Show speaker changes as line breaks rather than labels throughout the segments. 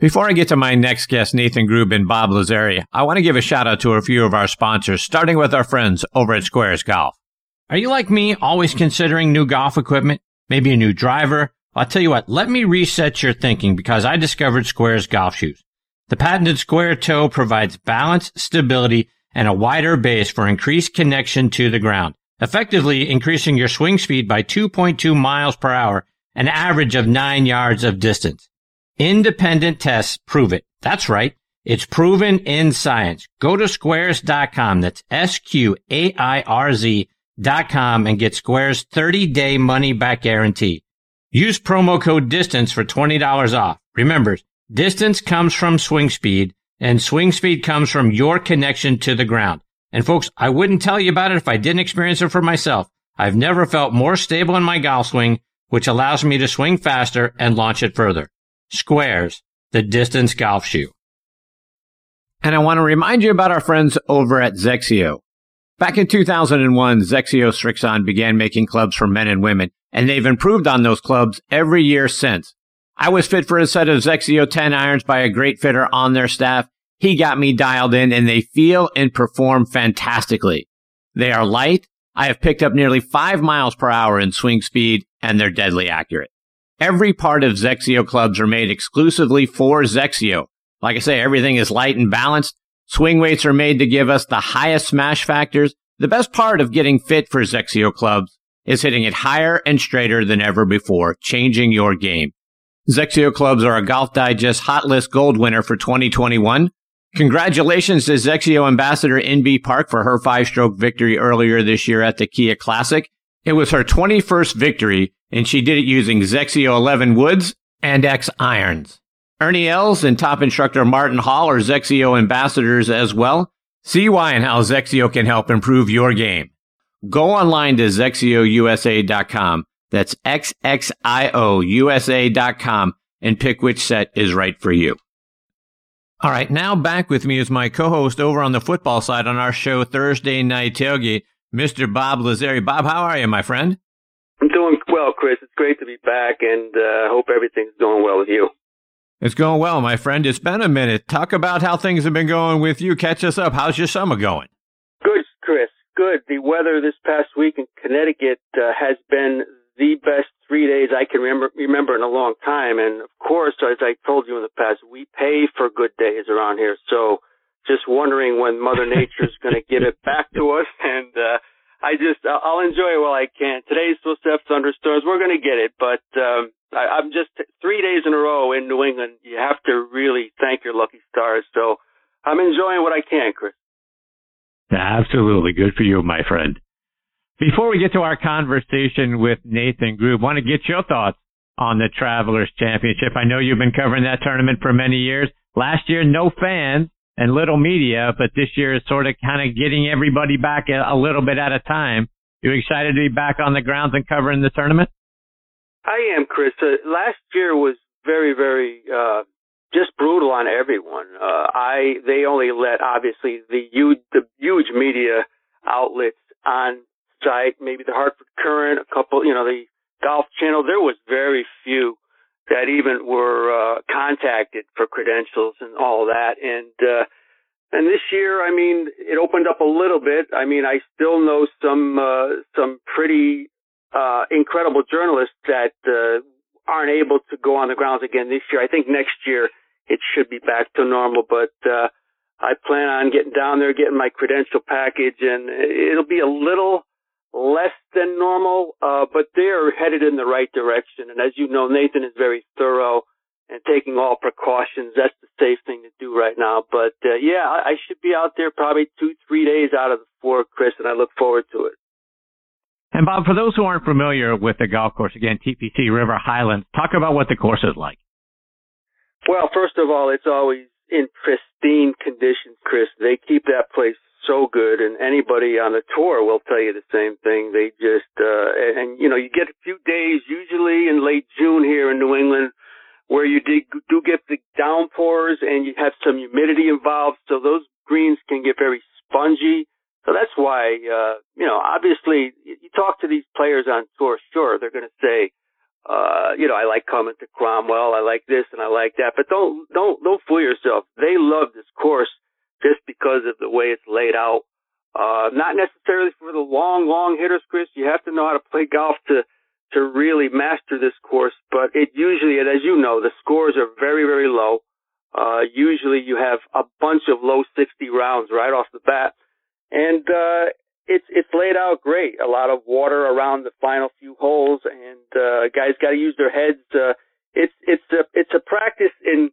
Before I get to my next guest, Nathan Grube and Bob Lazzari, I want to give a shout out to a few of our sponsors, starting with our friends over at Sqairz Golf. Are you like me, always considering new golf equipment? Maybe a new driver? I'll tell you what, let me reset your thinking because I discovered Sqairz golf shoes. The patented square toe provides balance, stability, and a wider base for increased connection to the ground, effectively increasing your swing speed by 2.2 miles per hour, an average of 9 yards of distance. Independent tests prove it. That's right. It's proven in science. Go to sqairz.com. That's S-Q-A-I-R-Z dot com and get Sqairz 30 day money back guarantee. Use promo code DISTANCE for $20 off. Remember, distance comes from swing speed and swing speed comes from your connection to the ground. And folks, I wouldn't tell you about it if I didn't experience it for myself. I've never felt more stable in my golf swing, which allows me to swing faster and launch it further. Sqairz, the distance golf shoe. And I want to remind you about our friends over at XXIO. Back in 2001, XXIO Srixon began making clubs for men and women and they've improved on those clubs every year since. I was fit for a set of XXIO 10 irons by a great fitter on their staff. He got me dialed in and they feel and perform fantastically. They are light. I have picked up nearly five miles per hour in swing speed and they're deadly accurate. Every part of XXIO clubs are made exclusively for XXIO. Like I say, everything is light and balanced. Swing weights are made to give us the highest smash factors. The best part of getting fit for XXIO clubs is hitting it higher and straighter than ever before, changing your game. XXIO clubs are a Golf Digest Hot List Gold winner for 2021. Congratulations to XXIO ambassador Inbee Park for her five-stroke victory earlier this year at the Kia Classic. It was her 21st victory, and she did it using XXIO 11 woods and X irons. Ernie Els and top instructor Martin Hall are XXIO ambassadors as well. See why and how XXIO can help improve your game. Go online to XXIOUSA.com. That's XXIOUSA.com and pick which set is right for you. All right, now back with me is my co-host over on the football side on our show Thursday Night Tailgate, Mr. Bob Lazzari. Bob, how are you, my friend?
I'm doing well, Chris. It's great to be back, and uh, hope everything's going well with you.
It's going well, my friend. It's been a minute. Talk about how things have been going with you. Catch us up. How's your summer going?
Good, Chris good. The weather this past week in Connecticut uh, has been the best three days I can remember remember in a long time. And of course, as I told you in the past, we pay for good days around here. So just wondering when Mother Nature's going to give it back to us. And uh, I just I'll enjoy it while I can. Today's supposed to have thunderstorms. We're going to get it, but um, I, I'm just three days in a row in New England. You have to really thank your lucky stars. So I'm enjoying what I can, Chris.
Absolutely. Good for you, my friend. Before we get to our conversation with Nathan Grube, want to get your thoughts on the Travelers Championship. I know you've been covering that tournament for many years. Last year, no fans and little media, but this year is sort of kind of getting everybody back a, a little bit at a time. You excited to be back on the grounds and covering the tournament?
I am, Chris. Uh, last year was very, very uh, just brutal on everyone. Uh, I they only let obviously the huge the huge media outlets on site, maybe the Hartford Courant, a couple, you know, the Golf Channel. There was very few that even were uh, contacted for credentials and all that. And uh, and this year, I mean, it opened up a little bit. I mean, I still know some uh, some pretty uh, incredible journalists that uh, aren't able to go on the grounds again this year. I think next year it should be back to normal. But uh, I plan on getting down there, getting my credential package, and it'll be a little less than normal, uh, but they're headed in the right direction. And as you know, Nathan is very thorough and taking all precautions. That's the safe thing to do right now. But uh, yeah, I, I should be out there probably two, three days out of the four, Chris, and I look forward to it.
And Bob, for those who aren't familiar with the golf course, again, TPC River Highlands, talk about what the course is like.
Well, first of all, it's always in pristine condition, Chris. They keep that place so good, and anybody on the tour will tell you the same thing. They just uh, and, and you know you get a few days, usually in late June here in New England, where you do, do get the downpours and you have some humidity involved, so those greens can get very spongy. So that's why, uh, you know, obviously you talk to these players on tour, sure, they're going to say, uh, you know, I like coming to Cromwell. I like this and I like that. But don't don't don't fool yourself. They love this course just because of the way it's laid out. Uh, not necessarily for the long, long hitters, Chris. You have to know how to play golf to to really master this course. But it usually, and as you know, the scores are very, very low. Uh, usually you have a bunch of low 60 rounds right off the bat. And, uh, it's, it's laid out great. A lot of water around the final few holes and, uh, guys got to use their heads. Uh, it's, it's a, it's a practice in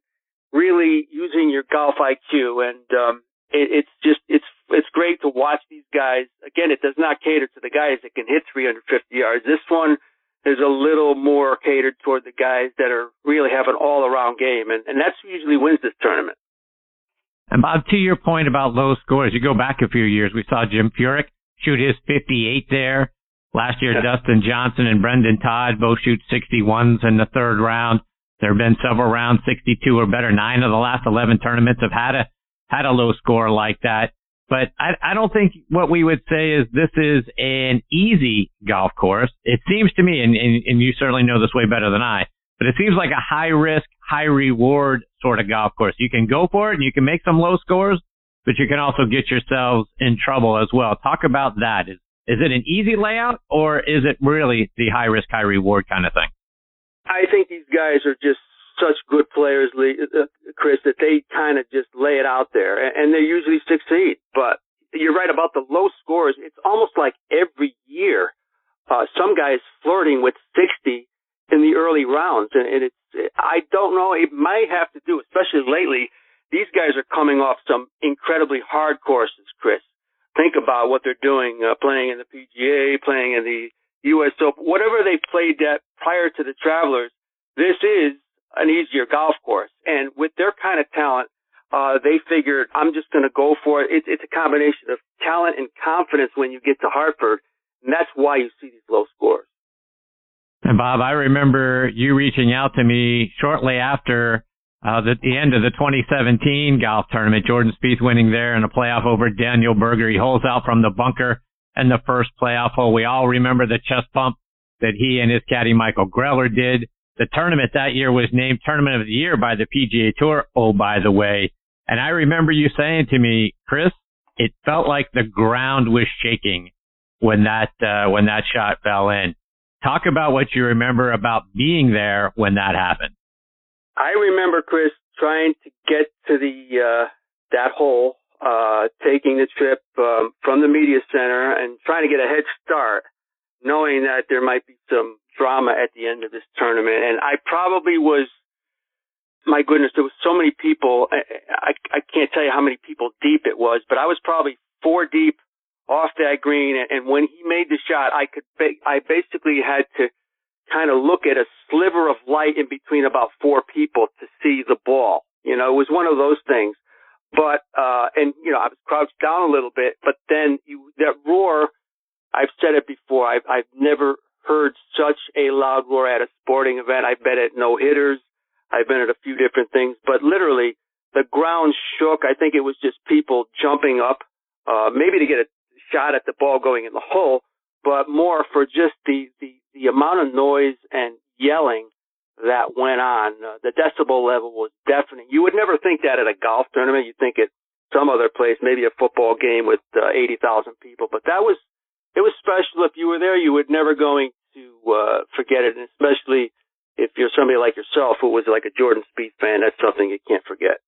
really using your golf IQ and, um, it, it's just, it's, it's great to watch these guys. Again, it does not cater to the guys that can hit 350 yards. This one, is a little more catered toward the guys that are really have an all around game, and, and that's who usually wins this tournament.
And Bob, to your point about low scores, you go back a few years, we saw Jim Furyk shoot his 58 there. Last year. Dustin Johnson and Brendon Todd both shoot 61s in the third round. There have been several rounds 62 or better. Nine of the last 11 tournaments have had a had a low score like that. But I, I don't think what we would say is this is an easy golf course. It seems to me, and, and, and you certainly know this way better than I, but it seems like a high risk, high reward sort of golf course. You can go for it and you can make some low scores, but you can also get yourselves in trouble as well. Talk about that. Is, is it an easy layout or is it really the high risk, high reward kind of thing?
I think these guys are just such good players, uh, Chris, that they kind of just lay it out there and they usually succeed. But you're right about the low scores. It's almost like every year, uh, some guys flirting with 60 in the early rounds. And, and it's, I don't know, it might have to do, especially lately, these guys are coming off some incredibly hard courses, Chris. Think about what they're doing, uh, playing in the PGA, playing in the U.S. Open, whatever they played that prior to the Travelers. This is an easier golf course. And with their kind of talent, uh, they figured I'm just going to go for it. It's, it's a combination of talent and confidence when you get to Hartford. And that's why you see these low scores.
And Bob, I remember you reaching out to me shortly after uh, the, the end of the 2017 golf tournament. Jordan Spieth winning there in a playoff over Daniel Berger. He holds out from the bunker and the first playoff hole. We all remember the chest pump that he and his caddy Michael Greller did. The tournament that year was named Tournament of the Year by the PGA Tour. Oh, by the way. And I remember you saying to me, Chris, it felt like the ground was shaking when that, uh, when that shot fell in. Talk about what you remember about being there when that happened.
I remember, Chris, trying to get to the, uh, that hole, uh, taking the trip, um, from the media center and trying to get a head start, knowing that there might be some drama at the end of this tournament. And I probably was, my goodness, there was so many people. I, I, I can't tell you how many people deep it was, but I was probably four deep off that green. And when he made the shot, I could, I basically had to kind of look at a sliver of light in between about four people to see the ball. You know, it was one of those things. But, uh, and, you know, I was crouched down a little bit, but then you, that roar, I've said it before, I've, I've never heard such a loud roar at a sporting event. I've been at no hitters. I've been at a few different things, but literally the ground shook. I think it was just people jumping up, uh, maybe to get a shot at the ball going in the hole, but more for just the, the, the amount of noise and yelling that went on. Uh, the decibel level was deafening. You would never think that at a golf tournament. You'd think at some other place, maybe a football game with uh, 80,000 people, but that was it was special. If you were there, you were never going to uh, forget it, and especially if you're somebody like yourself who was like a Jordan Spieth fan. That's something you can't forget.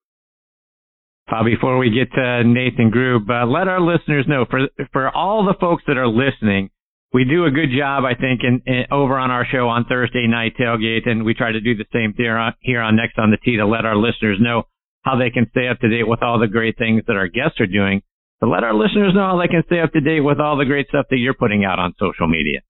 Uh, before we get to Nathan Grube, uh, let our listeners know for for all the folks that are listening, we do a good job, I think, in, in, over on our show on Thursday night tailgate, and we try to do the same here on, here on Next on the Tee to let our listeners know how they can stay up to date with all the great things that our guests are doing to let our listeners know how they can stay up to date with all the great stuff that you're putting out on social media.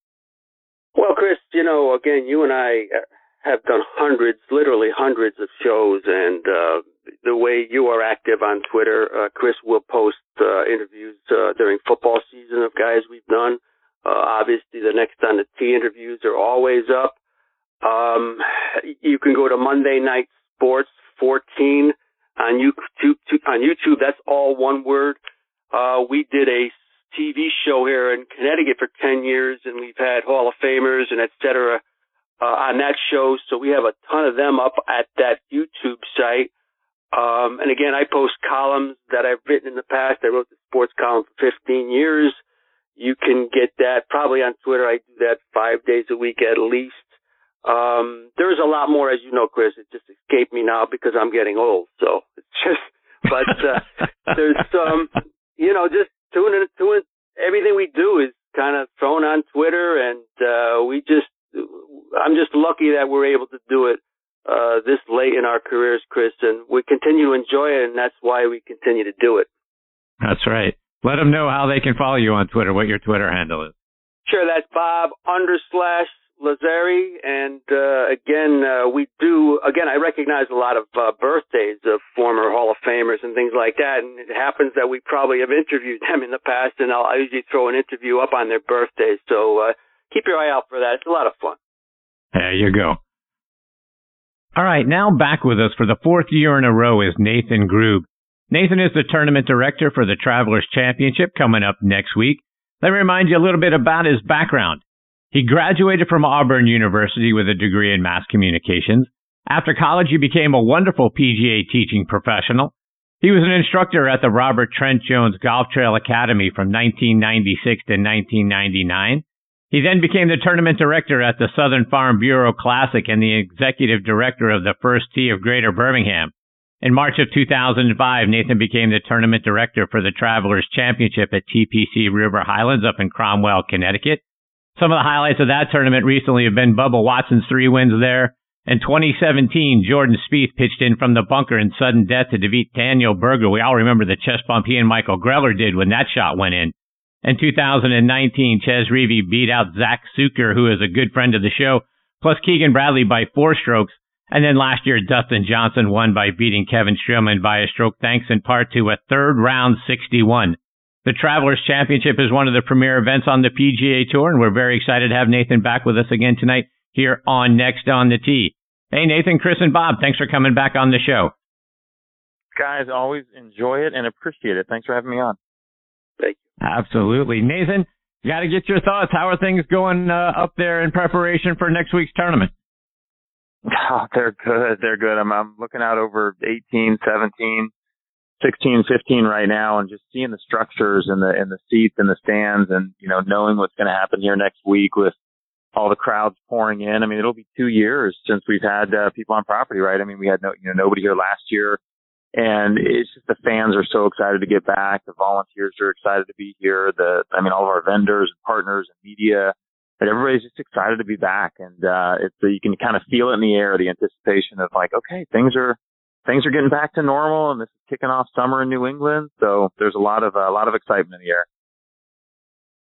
Well, Chris, you know, again, you and I uh, have done hundreds, literally hundreds of shows, and uh, the way you are active on Twitter, uh, Chris will post uh, interviews uh, during football season of guys we've done. Uh, obviously, the next on the Tee interviews are always up. Um, you can go to Monday Night Sports 14 on YouTube. On YouTube, that's all one word. Uh, we did a TV show here in Connecticut for 10 years and we've had Hall of Famers and et cetera, uh, on that show. So we have a ton of them up at that YouTube site. Um, and again, I post columns that I've written in the past. I wrote the sports column for 15 years. You can get that probably on Twitter. I do that five days a week at least. Um, there's a lot more, as you know, Chris. It just escaped me now because I'm getting old. So it's just, but uh, there's some, um, you know, just tune in, tune. Everything we do is kind of thrown on Twitter, and uh, we just, I'm just lucky that we're able to do it uh, this late in our careers, Chris, and we continue to enjoy it, and that's why we continue to do it.
That's right. Let them know how they can follow you on Twitter, what your Twitter handle is.
Sure, that's Bob under slash Lazzari, and uh, again, uh, we do. Again, I recognize a lot of uh, birthdays of former Hall of Famers and things like that, and it happens that we probably have interviewed them in the past, and I'll I usually throw an interview up on their birthdays. So uh, keep your eye out for that. It's a lot of fun.
There you go. All right, now back with us for the fourth year in a row is Nathan Grube. Nathan is the tournament director for the Travelers Championship coming up next week. Let me remind you a little bit about his background. He graduated from Auburn University with a degree in mass communications. After college, he became a wonderful PGA teaching professional. He was an instructor at the Robert Trent Jones Golf Trail Academy from 1996 to 1999. He then became the tournament director at the Southern Farm Bureau Classic and the executive director of the First Tee of Greater Birmingham. In March of 2005, Nathan became the tournament director for the Travelers Championship at TPC River Highlands up in Cromwell, Connecticut. Some of the highlights of that tournament recently have been Bubba Watson's three wins there. In 2017, Jordan Spieth pitched in from the bunker in sudden death to defeat Daniel Berger. We all remember the chest bump he and Michael Greller did when that shot went in. In 2019, Chez Reavie beat out Zack Sucher, who is a good friend of the show, plus Keegan Bradley by four strokes. And then last year, Dustin Johnson won by beating Kevin Streelman by a stroke, thanks in part to a third round 61. The Travelers Championship is one of the premier events on the PGA Tour, and we're very excited to have Nathan back with us again tonight here on Next on the Tee. Hey, Nathan, Chris, and Bob, thanks for coming back on the show.
Guys, always enjoy it and appreciate it. Thanks for having me on.
Thank
you. Absolutely. Nathan, got to get your thoughts. How are things going uh, up there in preparation for next week's tournament?
Oh, they're good. They're good. I'm, I'm looking out over 18, 17, 16, 15 right now and just seeing the structures and the, and the seats and the stands and, you know, knowing what's going to happen here next week with all the crowds pouring in. I mean, it'll be two years since we've had uh, people on property, right? I mean, we had no, you know, nobody here last year and it's just the fans are so excited to get back. The volunteers are excited to be here. The, I mean, all of our vendors and partners and media, and everybody's just excited to be back. And, uh, it's, you can kind of feel it in the air, the anticipation of like, okay, things are, things are getting back to normal and this is kicking off summer in New England. So there's a lot of, a lot of excitement in the air.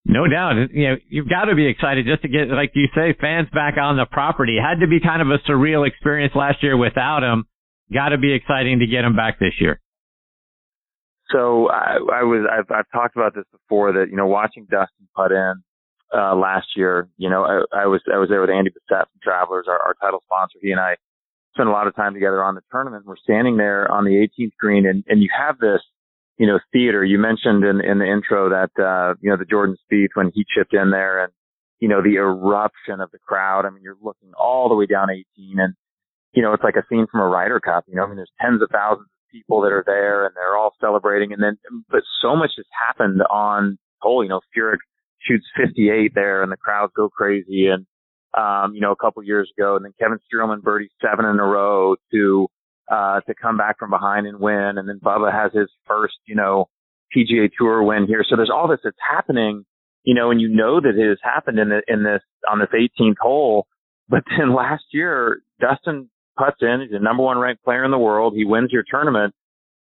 No doubt. You know, you've got to be excited just to get, like you say, fans back on the property. Had to be kind of a surreal experience last year without them. Got to be exciting to get them back this year.
So I, I was, I've, I've talked about this before that, you know, watching Dustin put in, uh, last year, you know, I, I was, I was there with Andy Bessette from Travelers, our, our title sponsor. He and I spent a lot of time together on the tournament. We're standing there on the 18th green and, and you have this, you know, theater. You mentioned in, in the intro that, uh, you know, the Jordan Spieth when he chipped in there and, you know, the eruption of the crowd. I mean, you're looking all the way down 18 and, you know, it's like a scene from a Ryder Cup. You know, I mean, there's tens of thousands of people that are there and they're all celebrating. And then, but so much has happened on hole. You know, Furyk shoots 58 there and the crowds go crazy. And, um, you know, a couple years ago. And then Kevin Streelman birdies seven in a row to, uh, to come back from behind and win. And then Bubba has his first, you know, PGA Tour win here. So there's all this that's happening, you know, and you know that it has happened in the, in this, on this 18th hole. But then last year, Dustin puts in. He's the number one ranked player in the world. He wins your tournament.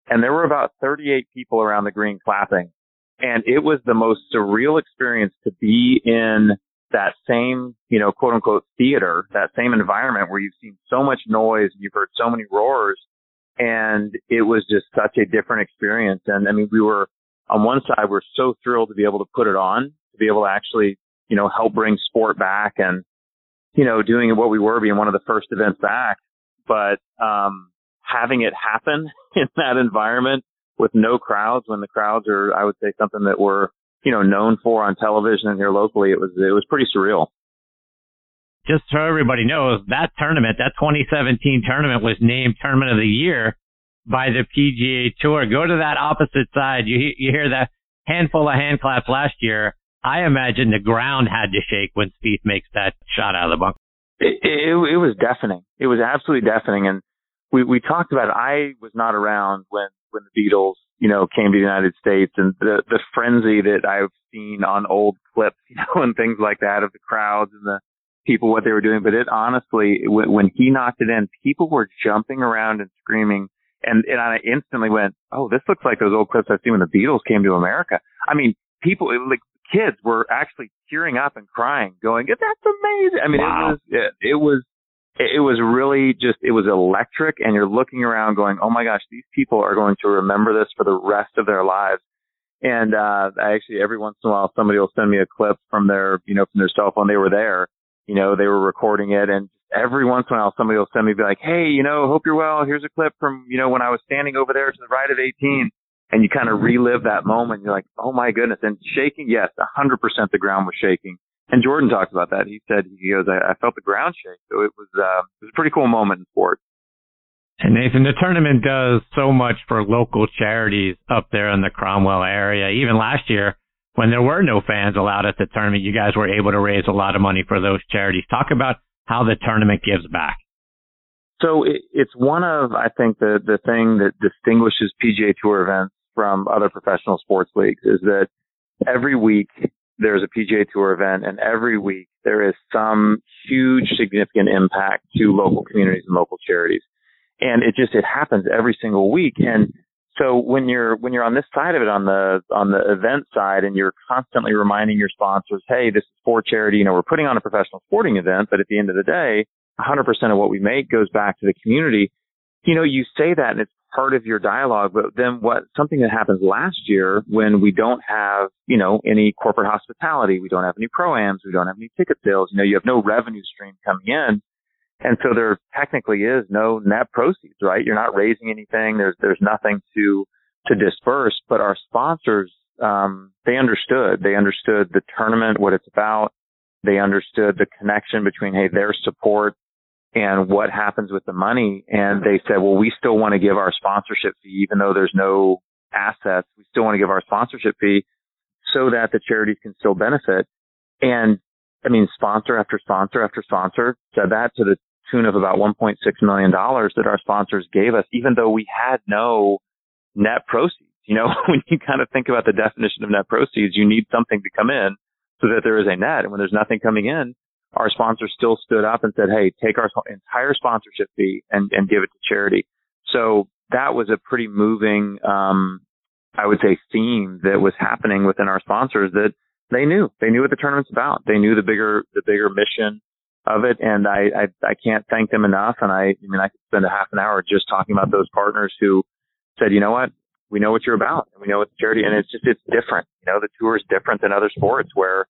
And there were about 38 people around the green clapping. And it was the most surreal experience to be in that same, you know, quote unquote theater, that same environment where you've seen so much noise and you've heard so many roars. And it was just such a different experience. And I mean, we were on one side, we're so thrilled to be able to put it on, to be able to actually, you know, help bring sport back and, you know, doing what we were being one of the first events back. But, um, having it happen in that environment with no crowds when the crowds are, I would say something that we're, you know, known for on television and here locally, it was, it was pretty surreal.
just so everybody knows, that tournament, that 2017 tournament was named Tournament of the Year by the PGA Tour. Go to that opposite side. You, you hear that handful of hand claps last year. I imagine the ground had to shake when Spieth makes that shot out of the bunker.
It, it, it was deafening. It was absolutely deafening. And we, we talked about it. I was not around when, when the Beatles, you know, came to the United States and the, the frenzy that I've seen on old clips, you know, and things like that of the crowds and the people, what they were doing. But it honestly, when, when he knocked it in, people were jumping around and screaming. And, and I instantly went, Oh, this looks like those old clips I've seen when the Beatles came to America. I mean, people, like kids were actually tearing up and crying, going, "That's amazing!" I mean, wow. it was it, it was it was really just it was electric, and you're looking around, going, "Oh my gosh, these people are going to remember this for the rest of their lives." And uh, I actually every once in a while somebody will send me a clip from their you know from their cell phone. They were there, you know, they were recording it, and every once in a while somebody will send me be like, "Hey, you know, hope you're well. Here's a clip from you know when I was standing over there to the right of 18." and you kind of relive that moment. You're like, oh my goodness. And shaking, yes, 100% the ground was shaking. And Jordan talked about that. He said, he goes, I, I felt the ground shake. So it was, uh, it was a pretty cool moment in sport.
And Nathan, the tournament does so much for local charities up there in the Cromwell area. Even last year, when there were no fans allowed at the tournament, you guys were able to raise a lot of money for those charities. Talk about how the tournament gives back.
So it, it's one of, I think, the, the thing that distinguishes PGA Tour events from other professional sports leagues is that every week there's a PGA Tour event and every week there is some huge significant impact to local communities and local charities. And it just, it happens every single week. And so when you're, when you're on this side of it, on the, on the event side and you're constantly reminding your sponsors, Hey, this is for charity. You know, we're putting on a professional sporting event, but at the end of the day, 100% of what we make goes back to the community. You know, you say that and it's part of your dialogue. But then what, something that happens last year when we don't have, you know, any corporate hospitality, we don't have any proams, we don't have any ticket sales, you know, you have no revenue stream coming in. And so there technically is no net proceeds, right? You're not raising anything. There's, there's nothing to, to disperse, but our sponsors, um, they understood, they understood the tournament, what it's about. They understood the connection between, hey, their support and what happens with the money. And they said, well, we still want to give our sponsorship fee, even though there's no assets. We still want to give our sponsorship fee so that the charities can still benefit. And I mean, sponsor after sponsor after sponsor said that to the tune of about $1.6 million that our sponsors gave us, even though we had no net proceeds. You know, when you kind of think about the definition of net proceeds, you need something to come in so that there is a net. And when there's nothing coming in, our sponsor still stood up and said, Hey, take our entire sponsorship fee and, and give it to charity. So that was a pretty moving, um, I would say theme that was happening within our sponsors that they knew, they knew what the tournament's about. They knew the bigger, the bigger mission of it. And I, I, I can't thank them enough. And I, I mean, I could spend a half an hour just talking about those partners who said, you know what? We know what you're about and we know what the charity and it's just, it's different. You know, the tour is different than other sports where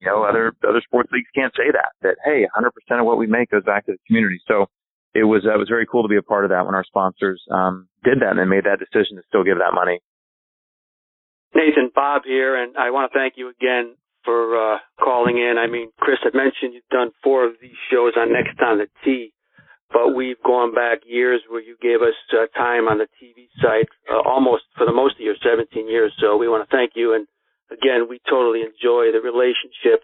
you know, other other sports leagues can't say that. That hey, 100% of what we make goes back to the community. So it was it was very cool to be a part of that when our sponsors um, did that and they made that decision to still give that money.
Nathan, Bob here, and I want to thank you again for uh, calling in. I mean, Chris had mentioned you've done four of these shows on Next on the Tee, but we've gone back years where you gave us uh, time on the TV site, uh, almost for the most of your 17 years. So we want to thank you and again, we totally enjoy the relationship.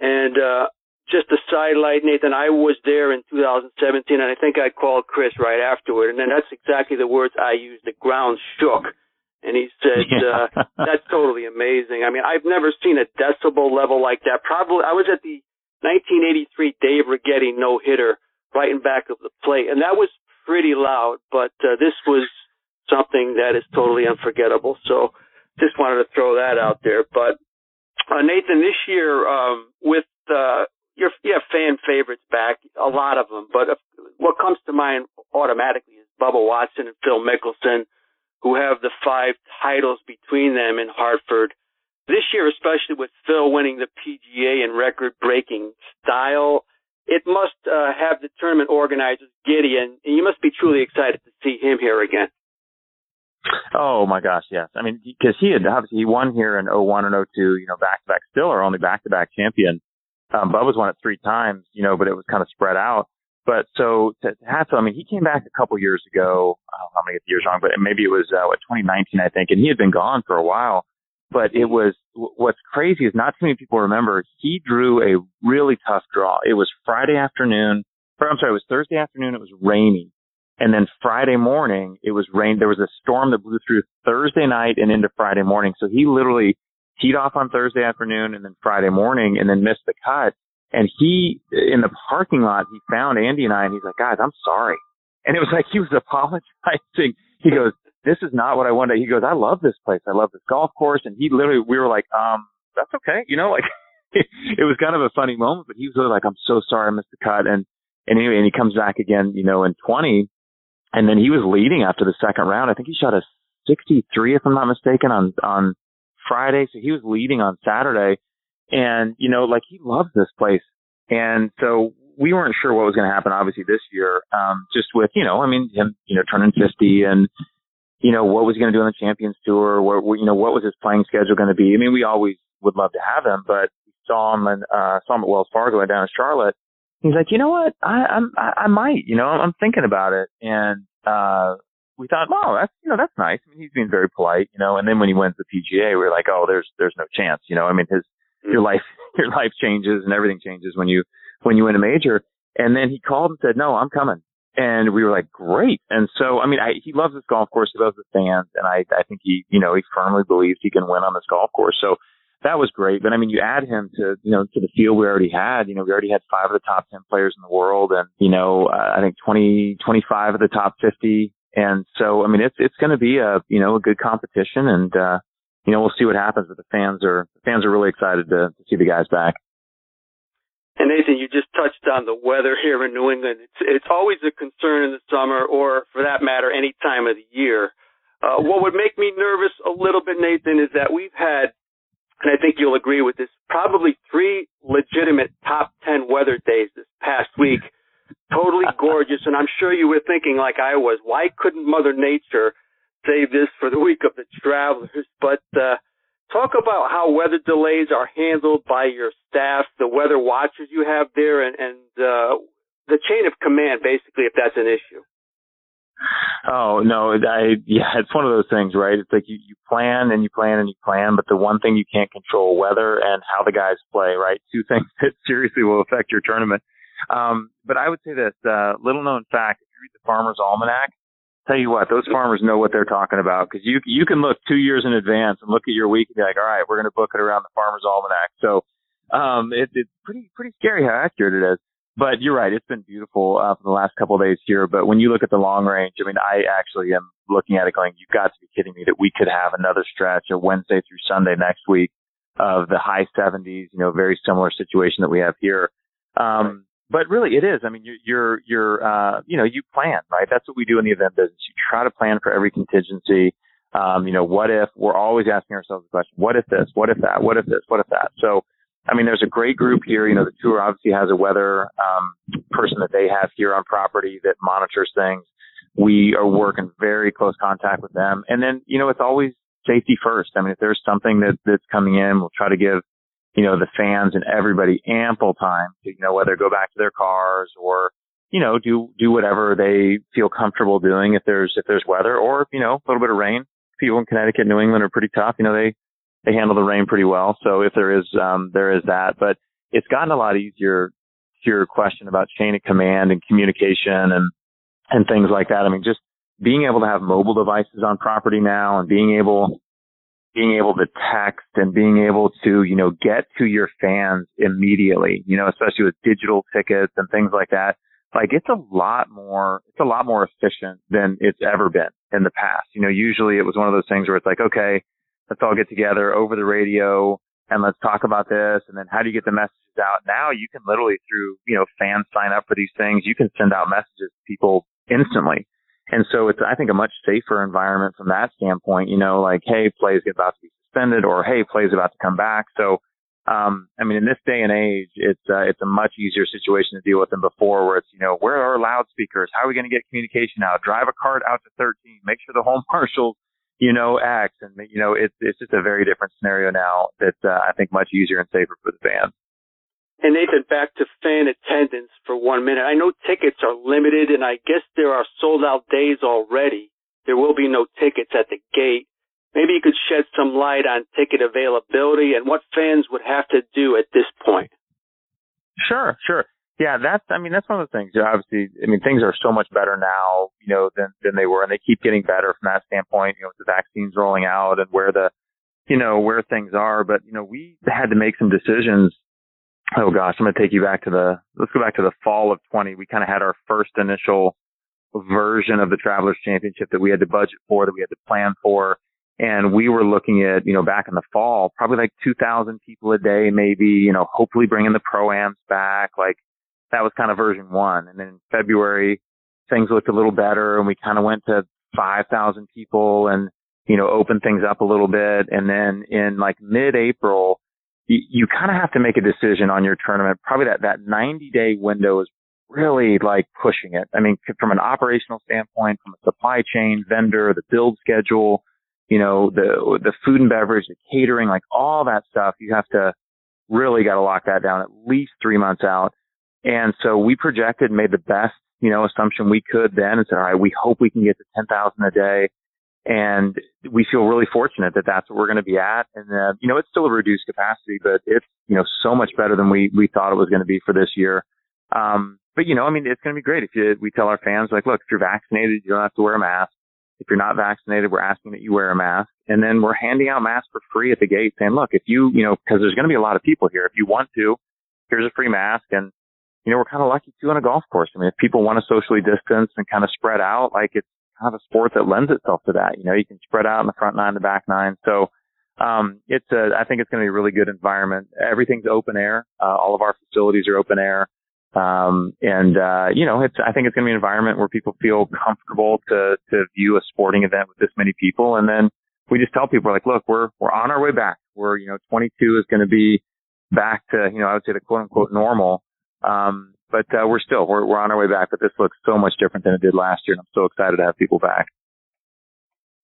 And uh, just a sidelight, Nathan, I was there in 2017, and I think I called Chris right afterward, and then that's exactly the words I used. The ground shook. And he said, yeah. uh, that's totally amazing. I mean, I've never seen a decibel level like that. Probably, I was at the 1983 Dave Righetti no hitter right in back of the plate, and that was pretty loud, but uh, this was something that is totally unforgettable. So, just wanted to throw that out there. But uh, Nathan, this year um, with uh, your you have fan favorites back, a lot of them. But if, what comes to mind automatically is Bubba Watson and Phil Mickelson, who have the five titles between them in Hartford. This year, especially with Phil winning the PGA in record-breaking style, it must uh, have the tournament organizers giddy, and you must be truly excited to see him here again.
Oh my gosh, yes. I mean, because he had obviously he won here in 01 and 02, you know, back to back still or only back to back champion. Um, Bubba's won it three times, you know, but it was kind of spread out. But so to, to have to, I mean, he came back a couple years ago. I don't know, get the years wrong, but maybe it was, uh, what, 2019, I think, and he had been gone for a while. But it was, what's crazy is not too many people remember, he drew a really tough draw. It was Friday afternoon, or I'm sorry, it was Thursday afternoon, it was raining. And then Friday morning, it was rain. There was a storm that blew through Thursday night and into Friday morning. So he literally teed off on Thursday afternoon and then Friday morning and then missed the cut. And he, in the parking lot, he found Andy and I and he's like, guys, I'm sorry. And it was like he was apologizing. He goes, this is not what I wanted. He goes, I love this place. I love this golf course. And he literally, we were like, um, that's okay. You know, like it was kind of a funny moment, but he was really like, I'm so sorry I missed the cut. And, and anyway, and he comes back again, you know, in 20 and then he was leading after the second round. I think he shot a 63, if I'm not mistaken, on, on Friday. So he was leading on Saturday. And, you know, like he loves this place. And so we weren't sure what was going to happen, obviously, this year, um, just with, you know, I mean, him, you know, turning 50 and, you know, what was he going to do on the Champions Tour? What, you know, what was his playing schedule going to be? I mean, we always would love to have him, but saw him and, uh, saw him at Wells Fargo and down in Charlotte he's like, you know what, I, I'm, I, I might, you know, I'm thinking about it, and uh, we thought, well, that's, you know, that's nice. I mean, he's being very polite, you know. And then when he wins the PGA, we were like, oh, there's, there's no chance, you know. I mean, his, your mm. life, your life changes and everything changes when you, when you win a major. And then he called and said, no, I'm coming. And we were like, great. And so, I mean, I, he loves this golf course. He loves the fans. And I, I think he, you know, he firmly believes he can win on this golf course. So that was great. But I mean, you add him to, you know, to the field we already had, you know, we already had five of the top 10 players in the world and, you know, uh, I think 20, 25 of the top 50. And so, I mean, it's, it's going to be a, you know, a good competition and, uh, you know, we'll see what happens, but the fans are, the fans are really excited to, to see the guys back.
And Nathan, you just touched on the weather here in New England. It's, it's always a concern in the summer or for that matter, any time of the year. Uh, what would make me nervous a little bit, Nathan, is that we've had and I think you'll agree with this, probably three legitimate top 10 weather days this past week. Totally gorgeous. And I'm sure you were thinking like I was, why couldn't Mother Nature save this for the week of the travelers? But, uh, talk about how weather delays are handled by your staff, the weather watchers you have there, and, and, uh, the chain of command, basically, if that's an issue.
Oh no, I yeah, it's one of those things, right? It's like you, you plan and you plan and you plan, but the one thing you can't control weather and how the guys play, right? Two things that seriously will affect your tournament. Um, but I would say this, uh, little known fact, if you read the Farmer's Almanac, tell you what, those farmers know what they're talking about because you you can look two years in advance and look at your week and be like, all right, we're going to book it around the Farmer's Almanac. So um, it, it's pretty pretty scary how accurate it is. But you're right. It's been beautiful uh, for the last couple of days here. But when you look at the long range, I mean, I actually am looking at it going, you've got to be kidding me that we could have another stretch of Wednesday through Sunday next week of the high 70s, you know, very similar situation that we have here. Um, but really it is. I mean, you're, you're, you're, uh, you know, you plan, right? That's what we do in the event business. You try to plan for every contingency. Um, you know, what if we're always asking ourselves the question, what if this, what if that, what if this, what if that? So, I mean, there's a great group here. You know, the tour obviously has a weather um, person that they have here on property that monitors things. We are working very close contact with them, and then you know, it's always safety first. I mean, if there's something that that's coming in, we'll try to give you know the fans and everybody ample time to you know whether go back to their cars or you know do do whatever they feel comfortable doing if there's if there's weather or you know a little bit of rain. People in Connecticut, New England are pretty tough. You know, they they handle the rain pretty well. So if there is, um, there is that, but it's gotten a lot easier to your question about chain of command and communication and, and things like that. I mean, just being able to have mobile devices on property now and being able, being able to text and being able to, you know, get to your fans immediately, you know, especially with digital tickets and things like that. Like it's a lot more, it's a lot more efficient than it's ever been in the past. You know, usually it was one of those things where it's like, okay, let's all get together over the radio and let's talk about this. And then how do you get the messages out? Now you can literally through, you know, fans sign up for these things. You can send out messages to people instantly. And so it's, I think, a much safer environment from that standpoint, you know, like, hey, plays about to be suspended or hey, plays about to come back. So, um, I mean, in this day and age, it's, uh, it's a much easier situation to deal with than before where it's, you know, where are our loudspeakers? How are we going to get communication out? Drive a cart out to 13, make sure the home marshals you know, X. And, you know, it's, it's just a very different scenario now that's, uh, I think much easier and safer for the fans.
And Nathan, back to fan attendance for one minute. I know tickets are limited, and I guess there are sold out days already. There will be no tickets at the gate. Maybe you could shed some light on ticket availability and what fans would have to do at this point.
Sure, sure. Yeah, that's, I mean, that's one of the things. Obviously, I mean, things are so much better now, you know, than, than they were, and they keep getting better from that standpoint, you know, with the vaccines rolling out and where the, you know, where things are. But, you know, we had to make some decisions. Oh gosh, I'm going to take you back to the, let's go back to the fall of 20. We kind of had our first initial version of the Travelers Championship that we had to budget for, that we had to plan for. And we were looking at, you know, back in the fall, probably like 2,000 people a day, maybe, you know, hopefully bringing the pro-ams back. Like that was kind of version one. And then in February, things looked a little better and we kind of went to 5,000 people and, you know, opened things up a little bit. And then in like mid-April, you, you kind of have to make a decision on your tournament. Probably that, that 90 day window is really like pushing it. I mean, from an operational standpoint, from a supply chain, vendor, the build schedule, you know, the, the food and beverage, the catering, like all that stuff, you have to really got to lock that down at least three months out. And so we projected, made the best, you know, assumption we could then and said, all right, we hope we can get to 10,000 a day. And we feel really fortunate that that's what we're going to be at. And, uh, you know, it's still a reduced capacity, but it's, you know, so much better than we, we thought it was going to be for this year. Um, but you know, I mean, it's going to be great if you, we tell our fans like, look, if you're vaccinated, you don't have to wear a mask. If you're not vaccinated, we're asking that you wear a mask. And then we're handing out masks for free at the gate saying, look, if you, you know, cause there's going to be a lot of people here. If you want to, here's a free mask. And, you know, we're kind of lucky too on a golf course. I mean, if people want to socially distance and kind of spread out, like it's kind of a sport that lends itself to that. You know, you can spread out in the front nine, the back nine. So, um, it's a, I think it's going to be a really good environment. Everything's open air. Uh, all of our facilities are open air. Um, and, uh, you know, it's, I think it's going to be an environment where people feel comfortable to, to view a sporting event with this many people. And then we just tell people like, look, we're, we're on our way back. We're, you know, 22 is going to be back to, you know, I would say the quote unquote normal. Um, but, uh, we're still, we're, we're on our way back, but this looks so much different than it did last year. And I'm so excited to have people back.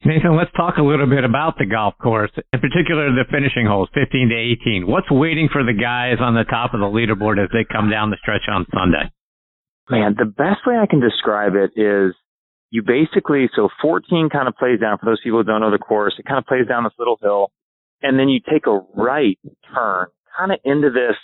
Nathan, let's talk a little bit about the golf course, in particular the finishing holes, 15 to 18. What's waiting for the guys on the top of the leaderboard as they come down the stretch on Sunday?
Man, the best way I can describe it is you basically, so 14 kind of plays down, for those people who don't know the course, it kind of plays down this little hill, and then you take a right turn kind of into this,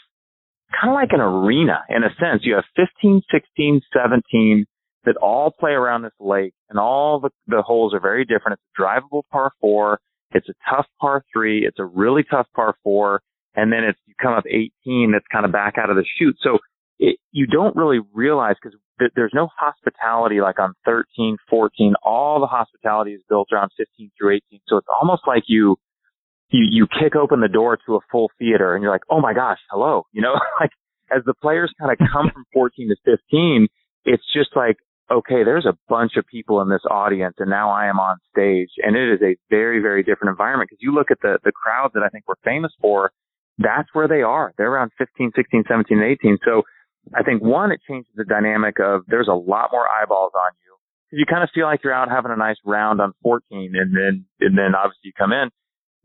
kind of like an arena in a sense. You have 15, 16, 17, that all play around this lake and all the, the holes are very different. It's a drivable par four. It's a tough par three. It's a really tough par four. And then it's, you come up 18 that's kind of back out of the chute. So it, you don't really realize because th- there's no hospitality like on 13, 14. All the hospitality is built around 15 through 18. So it's almost like you, you, you kick open the door to a full theater and you're like, oh my gosh, hello. You know, like as the players kind of come from 14 to 15, it's just like, okay, there's a bunch of people in this audience and now I am on stage and it is a very, very different environment because you look at the, the crowds that I think we're famous for, that's where they are. They're around 15, 16, 17, 18. So I think one, it changes the dynamic of there's a lot more eyeballs on you you kind of feel like you're out having a nice round on 14 and then, and then obviously you come in.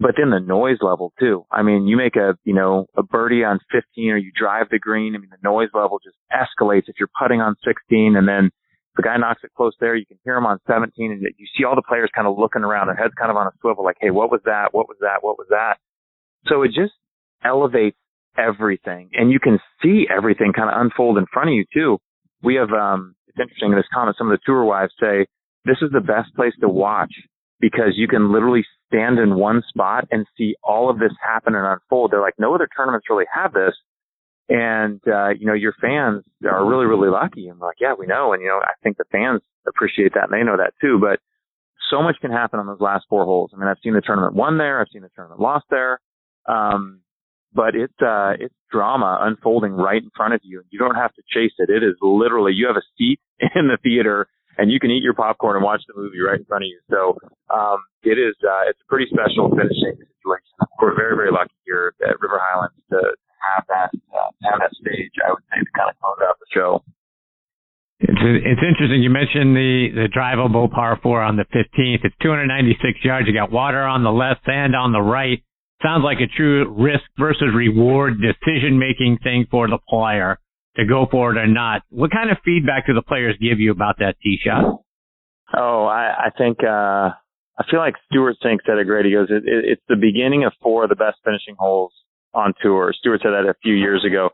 But then the noise level too. I mean, you make a, you know, a birdie on 15 or you drive the green. I mean, the noise level just escalates if you're putting on 16 and then the guy knocks it close there. You can hear him on 17 and you see all the players kind of looking around, their heads kind of on a swivel, like, Hey, what was that? What was that? What was that? So it just elevates everything and you can see everything kind of unfold in front of you too. We have, um, it's interesting in this comment, some of the tour wives say this is the best place to watch because you can literally stand in one spot and see all of this happen and unfold. They're like, no other tournaments really have this. And, uh, you know, your fans are really, really lucky. And like, yeah, we know. And, you know, I think the fans appreciate that and they know that too. But so much can happen on those last four holes. I mean, I've seen the tournament won there. I've seen the tournament lost there. Um, but it's, uh, it's drama unfolding right in front of you. You don't have to chase it. It is literally, you have a seat in the theater and you can eat your popcorn and watch the movie right in front of you. So, um, it is, uh, it's a pretty special finishing situation. We're very, very lucky here at River Highlands to, have that uh, have that stage. I would say to kind of close out the show.
It's it's interesting. You mentioned the the drivable par four on the 15th. It's 296 yards. You got water on the left, sand on the right. sounds like a true risk versus reward decision making thing for the player to go for it or not. What kind of feedback do the players give you about that tee shot?
Oh, I, I think uh, I feel like Stewart Cink said it great. He goes, it, it, "It's the beginning of four of the best finishing holes on tour." Stewart said that a few years ago.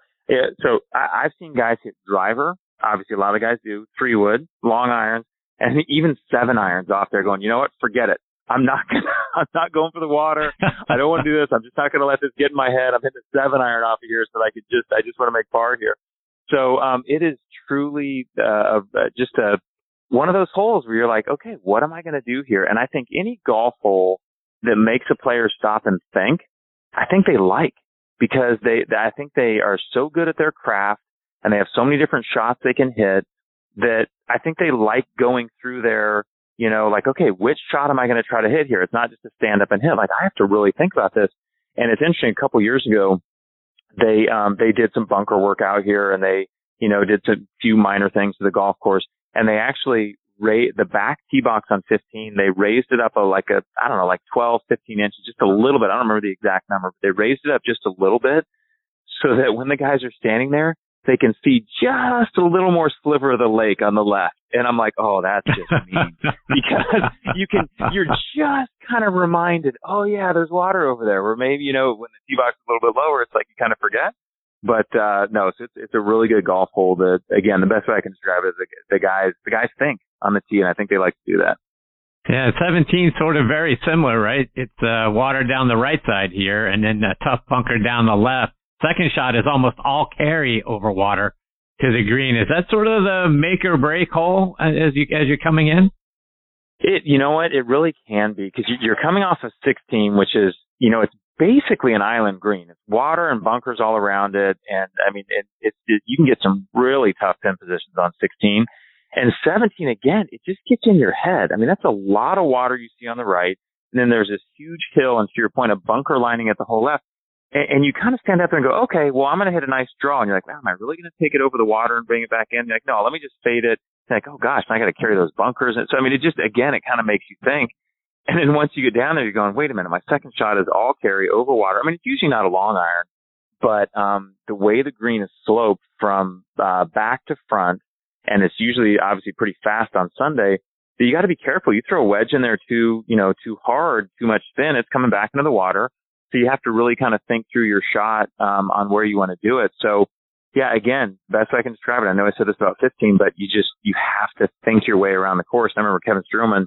So I, I've seen guys hit driver. Obviously, a lot of guys do three wood, long irons, and even seven irons off there. Going, you know what? Forget it. I'm not gonna, I'm not going for the water. I don't want to do this. I'm just not going to let this get in my head. I'm hitting a seven iron off of here so that I could just, I just want to make par here. So, um, it is truly, uh, just a, one of those holes where you're like, okay, what am I going to do here? And I think any golf hole that makes a player stop and think, I think they like because they, I think they are so good at their craft and they have so many different shots they can hit that I think they like going through their, you know, like, okay, which shot am I going to try to hit here? It's not just to stand up and hit. Like I have to really think about this. And it's interesting. A couple years ago, they, um, they did some bunker work out here and they, you know, did a few minor things to the golf course and they actually raised the back tee box on 15. They raised it up a, like a, I don't know, like 12, 15 inches, just a little bit. I don't remember the exact number, but they raised it up just a little bit so that when the guys are standing there, they can see just a little more sliver of the lake on the left. And I'm like, oh, that's just mean because you can, you're just kind of reminded, oh yeah, there's water over there where maybe, you know, when the tee box is a little bit lower, it's like you kind of forget. But uh no, so it's it's a really good golf hole. That again, the best way I can describe it is the, the guys the guys think on the tee, and I think they like to do that.
Yeah, 17 sort of very similar, right? It's uh, water down the right side here, and then a tough bunker down the left. Second shot is almost all carry over water to the green. Is that sort of the make or break hole as you as you're coming in?
It, you know what, it really can be because you're coming off of 16, which is, you know, it's basically an island green. It's water and bunkers all around it. And I mean, it, it, it, you can get some really tough pin positions on 16 and 17 again. It just gets in your head. I mean, that's a lot of water you see on the right. And then there's this huge hill. And to your point, a bunker lining at the whole left. And, and you kind of stand up there and go, okay, well, I'm going to hit a nice draw. And you're like, wow, am I really going to take it over the water and bring it back in? You're like, no, let me just fade it. like, oh gosh, I got to carry those bunkers. And so, I mean, it just, again, it kind of makes you think. And then once you get down there, you're going, wait a minute, my second shot is all carry over water. I mean, it's usually not a long iron, but um, the way the green is sloped from uh, back to front, and it's usually obviously pretty fast on Sunday. So you got to be careful. You throw a wedge in there too, you know, too hard, too much spin, it's coming back into the water. So you have to really kind of think through your shot um, on where you want to do it. So yeah, again, best I can describe it. I know I said this about 15, but you just you have to think your way around the course. I remember Kevin Streelman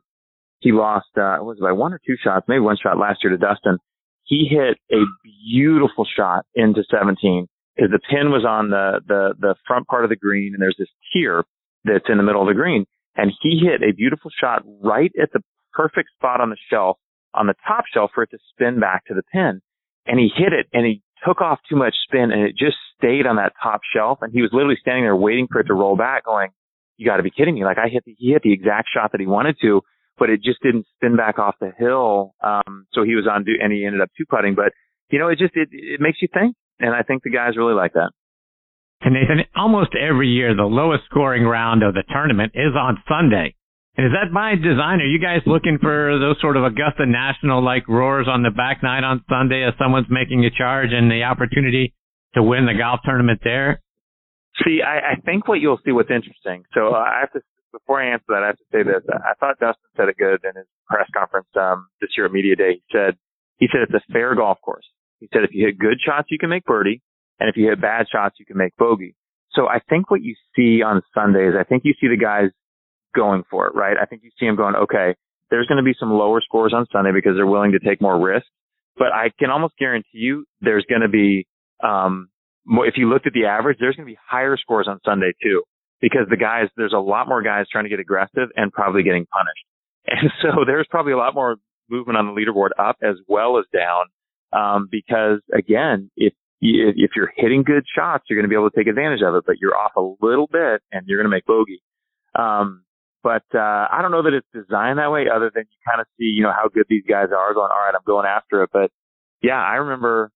he lost, uh, was it by one or two shots, maybe one shot last year to Dustin. He hit a beautiful shot into 17 because the pin was on the, the, the front part of the green and there's this tier that's in the middle of the green. And he hit a beautiful shot right at the perfect spot on the shelf, on the top shelf for it to spin back to the pin. And he hit it and he took off too much spin and it just stayed on that top shelf. And he was literally standing there waiting for it to roll back going, you got to be kidding me. Like I hit the, he hit the exact shot that he wanted to but it just didn't spin back off the hill. Um, so he was on, do- and he ended up two putting. But you know, it just it it makes you think, and I think the guys really like that.
And Nathan, almost every year, the lowest scoring round of the tournament is on Sunday. And is that by design? Are you guys looking for those sort of Augusta National like roars on the back nine on Sunday as someone's making a charge and the opportunity to win the golf tournament there?
See, I, I think what you'll see what's interesting. So I have to before I answer that, I have to say this. I thought Dustin said it good in his press conference um, this year at Media Day. He said, he said it's a fair golf course. He said if you hit good shots, you can make birdie, and if you hit bad shots, you can make bogey. So I think what you see on Sundays, I think you see the guys going for it, right? I think you see them going, okay, there's going to be some lower scores on Sunday because they're willing to take more risks. But I can almost guarantee you there's going to be, um, more, if you looked at the average, there's going to be higher scores on Sunday too because the guys, there's a lot more guys trying to get aggressive and probably getting punished. And so there's probably a lot more movement on the leaderboard up as well as down. Um, because again, if, if you're hitting good shots, you're going to be able to take advantage of it, but you're off a little bit and you're going to make bogey. Um, but, uh, I don't know that it's designed that way other than you kind of see, you know, how good these guys are going, all right, I'm going after it. But yeah, I remember,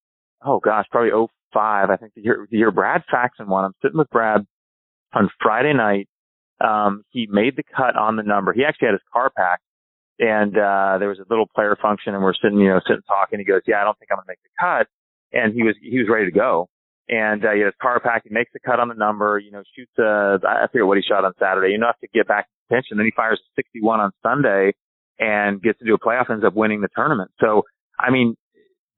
oh gosh, probably 05. I think the year, the year Brad Faxon won. I'm sitting with Brad on Friday night. Um, he made the cut on the number. He actually had his car packed and uh, there was a little player function, and we're sitting, you know, sitting talking. He goes, "Yeah, I don't think I'm going to make the cut," and he was he was ready to go. And uh, he has car pack. He makes the cut on the number. You know, shoots a I forget what he shot on Saturday. Enough to get back in contention. Then he fires 61 on Sunday and gets to do a playoff. Ends up winning the tournament. So I mean,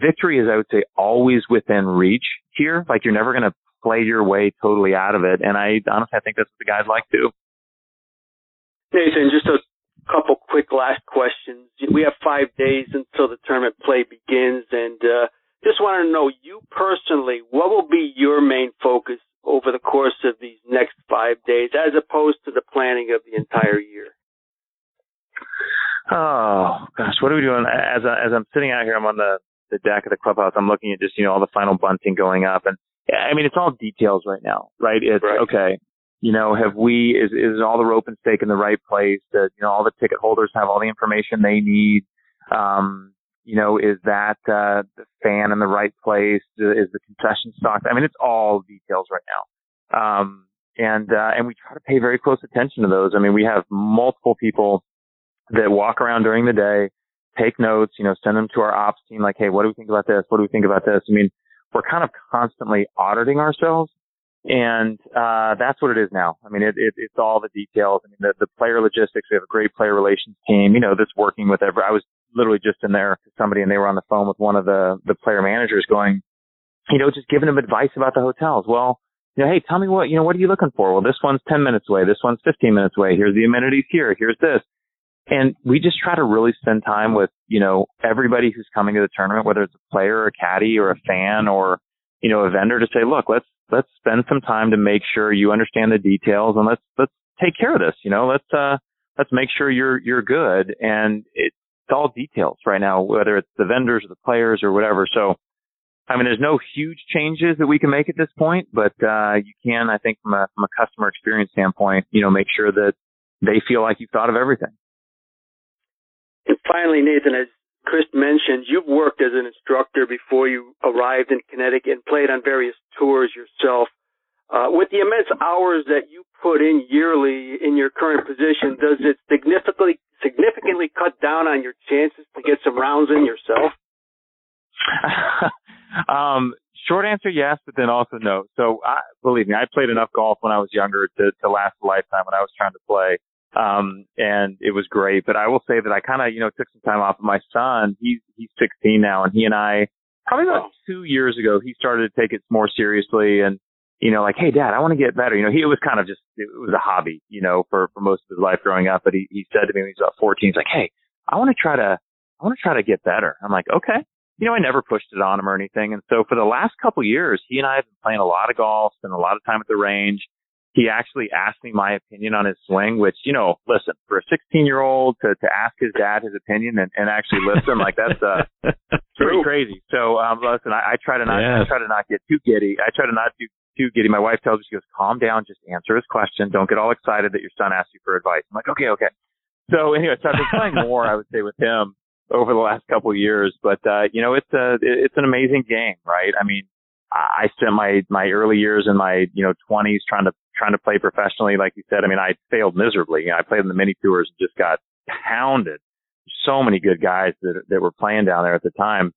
victory is I would say always within reach here. Like you're never going to play your way totally out of it. And I honestly I think that's what the guys like to.
Nathan, just a couple quick last questions. We have five days until the tournament play begins, and uh, just want to know you personally, what will be your main focus over the course of these next five days, as opposed to the planning of the entire year?
Oh gosh, what are we doing? As I, as I'm sitting out here, I'm on the the deck of the clubhouse. I'm looking at just you know all the final bunting going up, and I mean it's all details right now, right? It's right. okay you know, have we, is, is all the rope and stake in the right place? That, you know, all the ticket holders have all the information they need? Um, you know, is that, uh, the fan in the right place? Is the concession stock? I mean, it's all details right now. Um, and, uh, and we try to pay very close attention to those. I mean, we have multiple people that walk around during the day, take notes, you know, send them to our ops team, like, Hey, what do we think about this? What do we think about this? I mean, we're kind of constantly auditing ourselves and uh, that's what it is now. I mean, it, it, it's all the details. I mean, the, the player logistics. We have a great player relations team. You know, that's working with every. I was literally just in there with somebody, and they were on the phone with one of the the player managers, going, you know, just giving them advice about the hotels. Well, you know, hey, tell me what you know. What are you looking for? Well, this one's ten minutes away. This one's fifteen minutes away. Here's the amenities here. Here's this. And we just try to really spend time with, you know, everybody who's coming to the tournament, whether it's a player or a caddy or a fan or, you know, a vendor to say, look, let's let's spend some time to make sure you understand the details and let's let's take care of this. You know, let's uh let's make sure you're you're good and it's all details right now, whether it's the vendors or the players or whatever. So I mean there's no huge changes that we can make at this point, but uh you can I think from a from a customer experience standpoint, you know, make sure that they feel like you've thought of everything.
And finally, Nathan, as Chris mentioned, you've worked as an instructor before you arrived in Connecticut and played on various tours yourself. Uh, with the immense hours that you put in yearly in your current position, does it significantly significantly cut down on your chances to get some rounds in yourself?
um, short answer, yes, but then also no. So I, believe me, I played enough golf when I was younger to, to last a lifetime when I was trying to play. Um, and it was great. But I will say that I kind of, you know, took some time off of my son. He's, he's 16 now and he and I, probably about two years ago, he started to take it more seriously and, you know, like, Hey dad, I want to get better. You know, he, it was kind of just, it was a hobby, you know, for, for most of his life growing up. But he, he said to me when he was about 14, he's like, Hey, I want to try to, I want to try to get better. I'm like, okay. You know, I never pushed it on him or anything. And so for the last couple of years, he and I have been playing a lot of golf, spent a lot of time at the range he actually asked me my opinion on his swing, which, you know, listen, for a 16 year old to, to ask his dad his opinion and, and actually listen, like that's, uh, pretty crazy. So, um, listen, I, I try to not, yes. I try to not get too giddy. I try to not do too giddy. My wife tells me, she goes, calm down, just answer his question. Don't get all excited that your son asked you for advice. I'm like, okay, okay. So anyway, so I've been playing more, I would say, with him over the last couple of years, but, uh, you know, it's a, it's an amazing game, right? I mean, I spent my my early years in my you know 20s trying to trying to play professionally. Like you said, I mean, I failed miserably. You know, I played in the mini tours and just got pounded. So many good guys that that were playing down there at the time.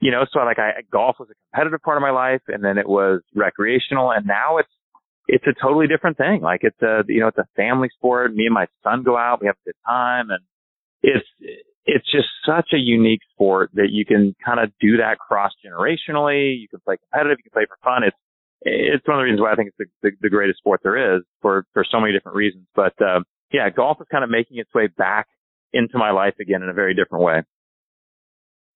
You know, so like I golf was a competitive part of my life, and then it was recreational, and now it's it's a totally different thing. Like it's a you know it's a family sport. Me and my son go out, we have a good time, and it's it's just such a unique sport that you can kind of do that cross generationally. You can play competitive, you can play for fun. It's it's one of the reasons why I think it's the, the, the greatest sport there is for for so many different reasons. But uh, yeah, golf is kind of making its way back into my life again in a very different way.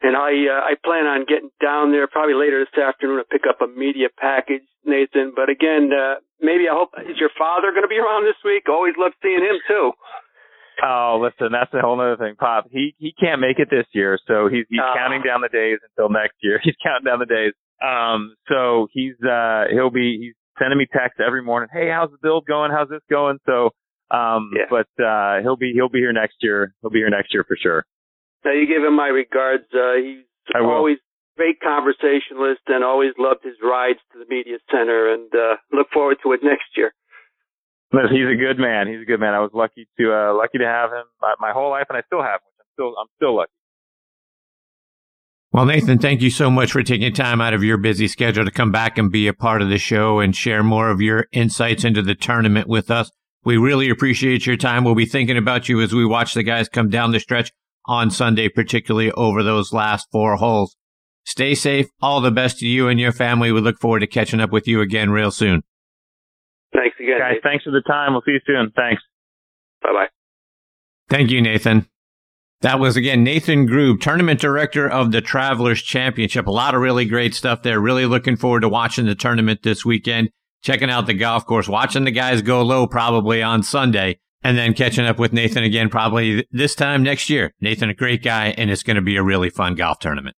And I uh, I plan on getting down there probably later this afternoon to pick up a media package, Nathan. But again, uh, maybe I hope is your father going to be around this week? Always love seeing him too.
Oh, listen, that's a whole other thing. Pop, he he can't make it this year, so he's he's uh, counting down the days until next year. He's counting down the days. Um, so he's uh he'll be he's sending me texts every morning. Hey, how's the build going? How's this going? So, um, yeah. but uh he'll be he'll be here next year. He'll be here next year for sure.
Now you give him my regards. Uh, he's
I
always great conversationalist and always loved his rides to the media center, and uh look forward to it next year.
He's a good man. He's a good man. I was lucky to uh lucky to have him my, my whole life, and I still have him, I'm still I'm still lucky.
Well, Nathan, thank you so much for taking time out of your busy schedule to come back and be a part of the show and share more of your insights into the tournament with us. We really appreciate your time. We'll be thinking about you as we watch the guys come down the stretch on Sunday, particularly over those last four holes. Stay safe. All the best to you and your family. We look forward to catching up with you again real soon.
Thanks again.
Guys, thanks for the time. We'll see you soon. Thanks.
Bye bye.
Thank you, Nathan. That was again Nathan Grube, tournament director of the Travelers Championship. A lot of really great stuff there. Really looking forward to watching the tournament this weekend, checking out the golf course, watching the guys go low probably on Sunday, and then catching up with Nathan again probably this time next year. Nathan, a great guy, and it's going to be a really fun golf tournament.